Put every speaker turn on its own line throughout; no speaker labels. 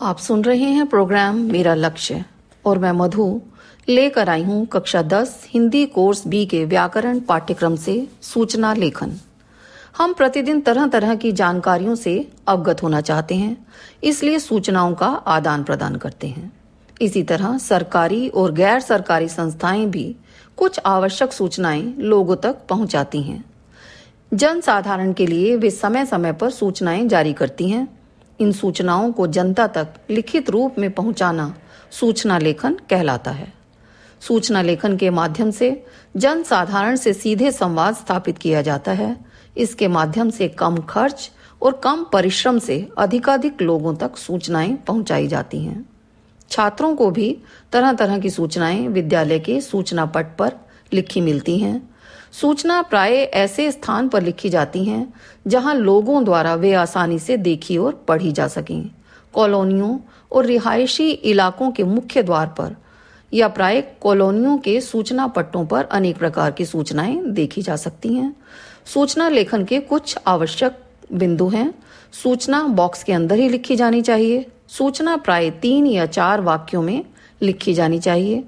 आप सुन रहे हैं प्रोग्राम मेरा लक्ष्य और मैं मधु लेकर आई हूँ कक्षा 10 हिंदी कोर्स बी के व्याकरण पाठ्यक्रम से सूचना लेखन। हम प्रतिदिन तरह तरह की जानकारियों से अवगत होना चाहते हैं, इसलिए सूचनाओं का आदान प्रदान करते हैं। इसी तरह सरकारी और गैर सरकारी संस्थाएँ भी कुछ आवश्यक सूचनाएँ लोगों तक पहुंचाती हैं। जन साधारण के लिए वे समय समय पर सूचनाएँ जारी करती हैं इन सूचनाओं को जनता तक लिखित रूप में पहुंचाना सूचना लेखन कहलाता है। सूचना लेखन के माध्यम से जन साधारण से सीधे संवाद स्थापित किया जाता है। इसके माध्यम से कम खर्च और कम परिश्रम से अधिकाधिक लोगों तक सूचनाएँ पहुंचाई जाती हैं। छात्रों को भी तरह तरह की सूचनाएँ विद्यालय के सूचना पट पर लिखी मिलती हैं। सूचना प्राय ऐसे स्थान पर लिखी जाती हैं, जहाँ लोगों द्वारा वे आसानी से देखी और पढ़ी जा सकें। कॉलोनियों और रिहायशी इलाकों के मुख्य द्वार पर, या प्राय कॉलोनियों के सूचना पट्टों पर अनेक प्रकार की सूचनाएँ देखी जा सकती हैं। सूचना लेखन के कुछ आवश्यक बिंदु हैं। सूचना बॉक्स के अंदर ही लिखी जानी चाहिए। सूचना प्राय तीन या चार वाक्यों में लिखी जानी चाहिए।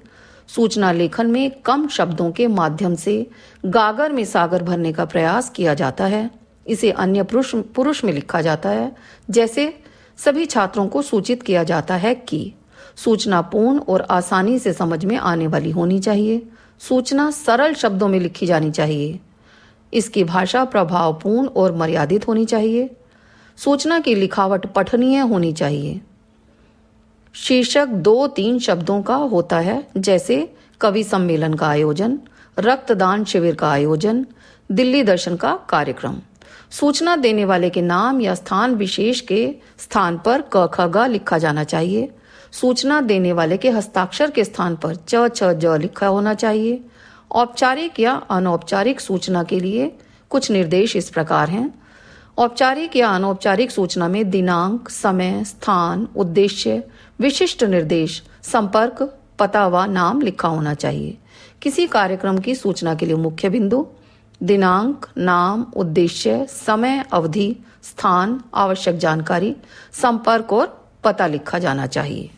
सूचना लेखन में कम शब्दों के माध्यम से गागर में सागर भरने का प्रयास किया जाता है। इसे अन्य पुरुष पुरुष में लिखा जाता है, जैसे सभी छात्रों को सूचित किया जाता है कि सूचना पूर्ण और आसानी से समझ में आने वाली होनी चाहिए। सूचना सरल शब्दों में लिखी जानी चाहिए। इसकी भाषा प्रभावपूर्ण और मर्यादित होनी चाहिए। सूचना की लिखावट पठनीय होनी चाहिए। शीर्षक दो तीन शब्दों का होता है, जैसे कवि सम्मेलन का आयोजन, रक्तदान शिविर का आयोजन, दिल्ली दर्शन का कार्यक्रम। सूचना देने वाले के नाम या स्थान विशेष के स्थान पर क, ख, ग लिखा जाना चाहिए। सूचना देने वाले के हस्ताक्षर के स्थान पर च, छ, ज लिखा होना चाहिए। औपचारिक या अनौपचारिक सूचना के लिए कुछ निर्देश इस प्रकार हैं। औपचारिक या अनौपचारिक सूचना में दिनांक, समय, स्थान, उद्देश्य, विशिष्ट निर्देश, संपर्क, पता व नाम लिखा होना चाहिए। किसी कार्यक्रम की सूचना के लिए मुख्य बिंदु, दिनांक, नाम, उद्देश्य, समय, अवधि, स्थान, आवश्यक जानकारी, संपर्क और पता लिखा जाना चाहिए।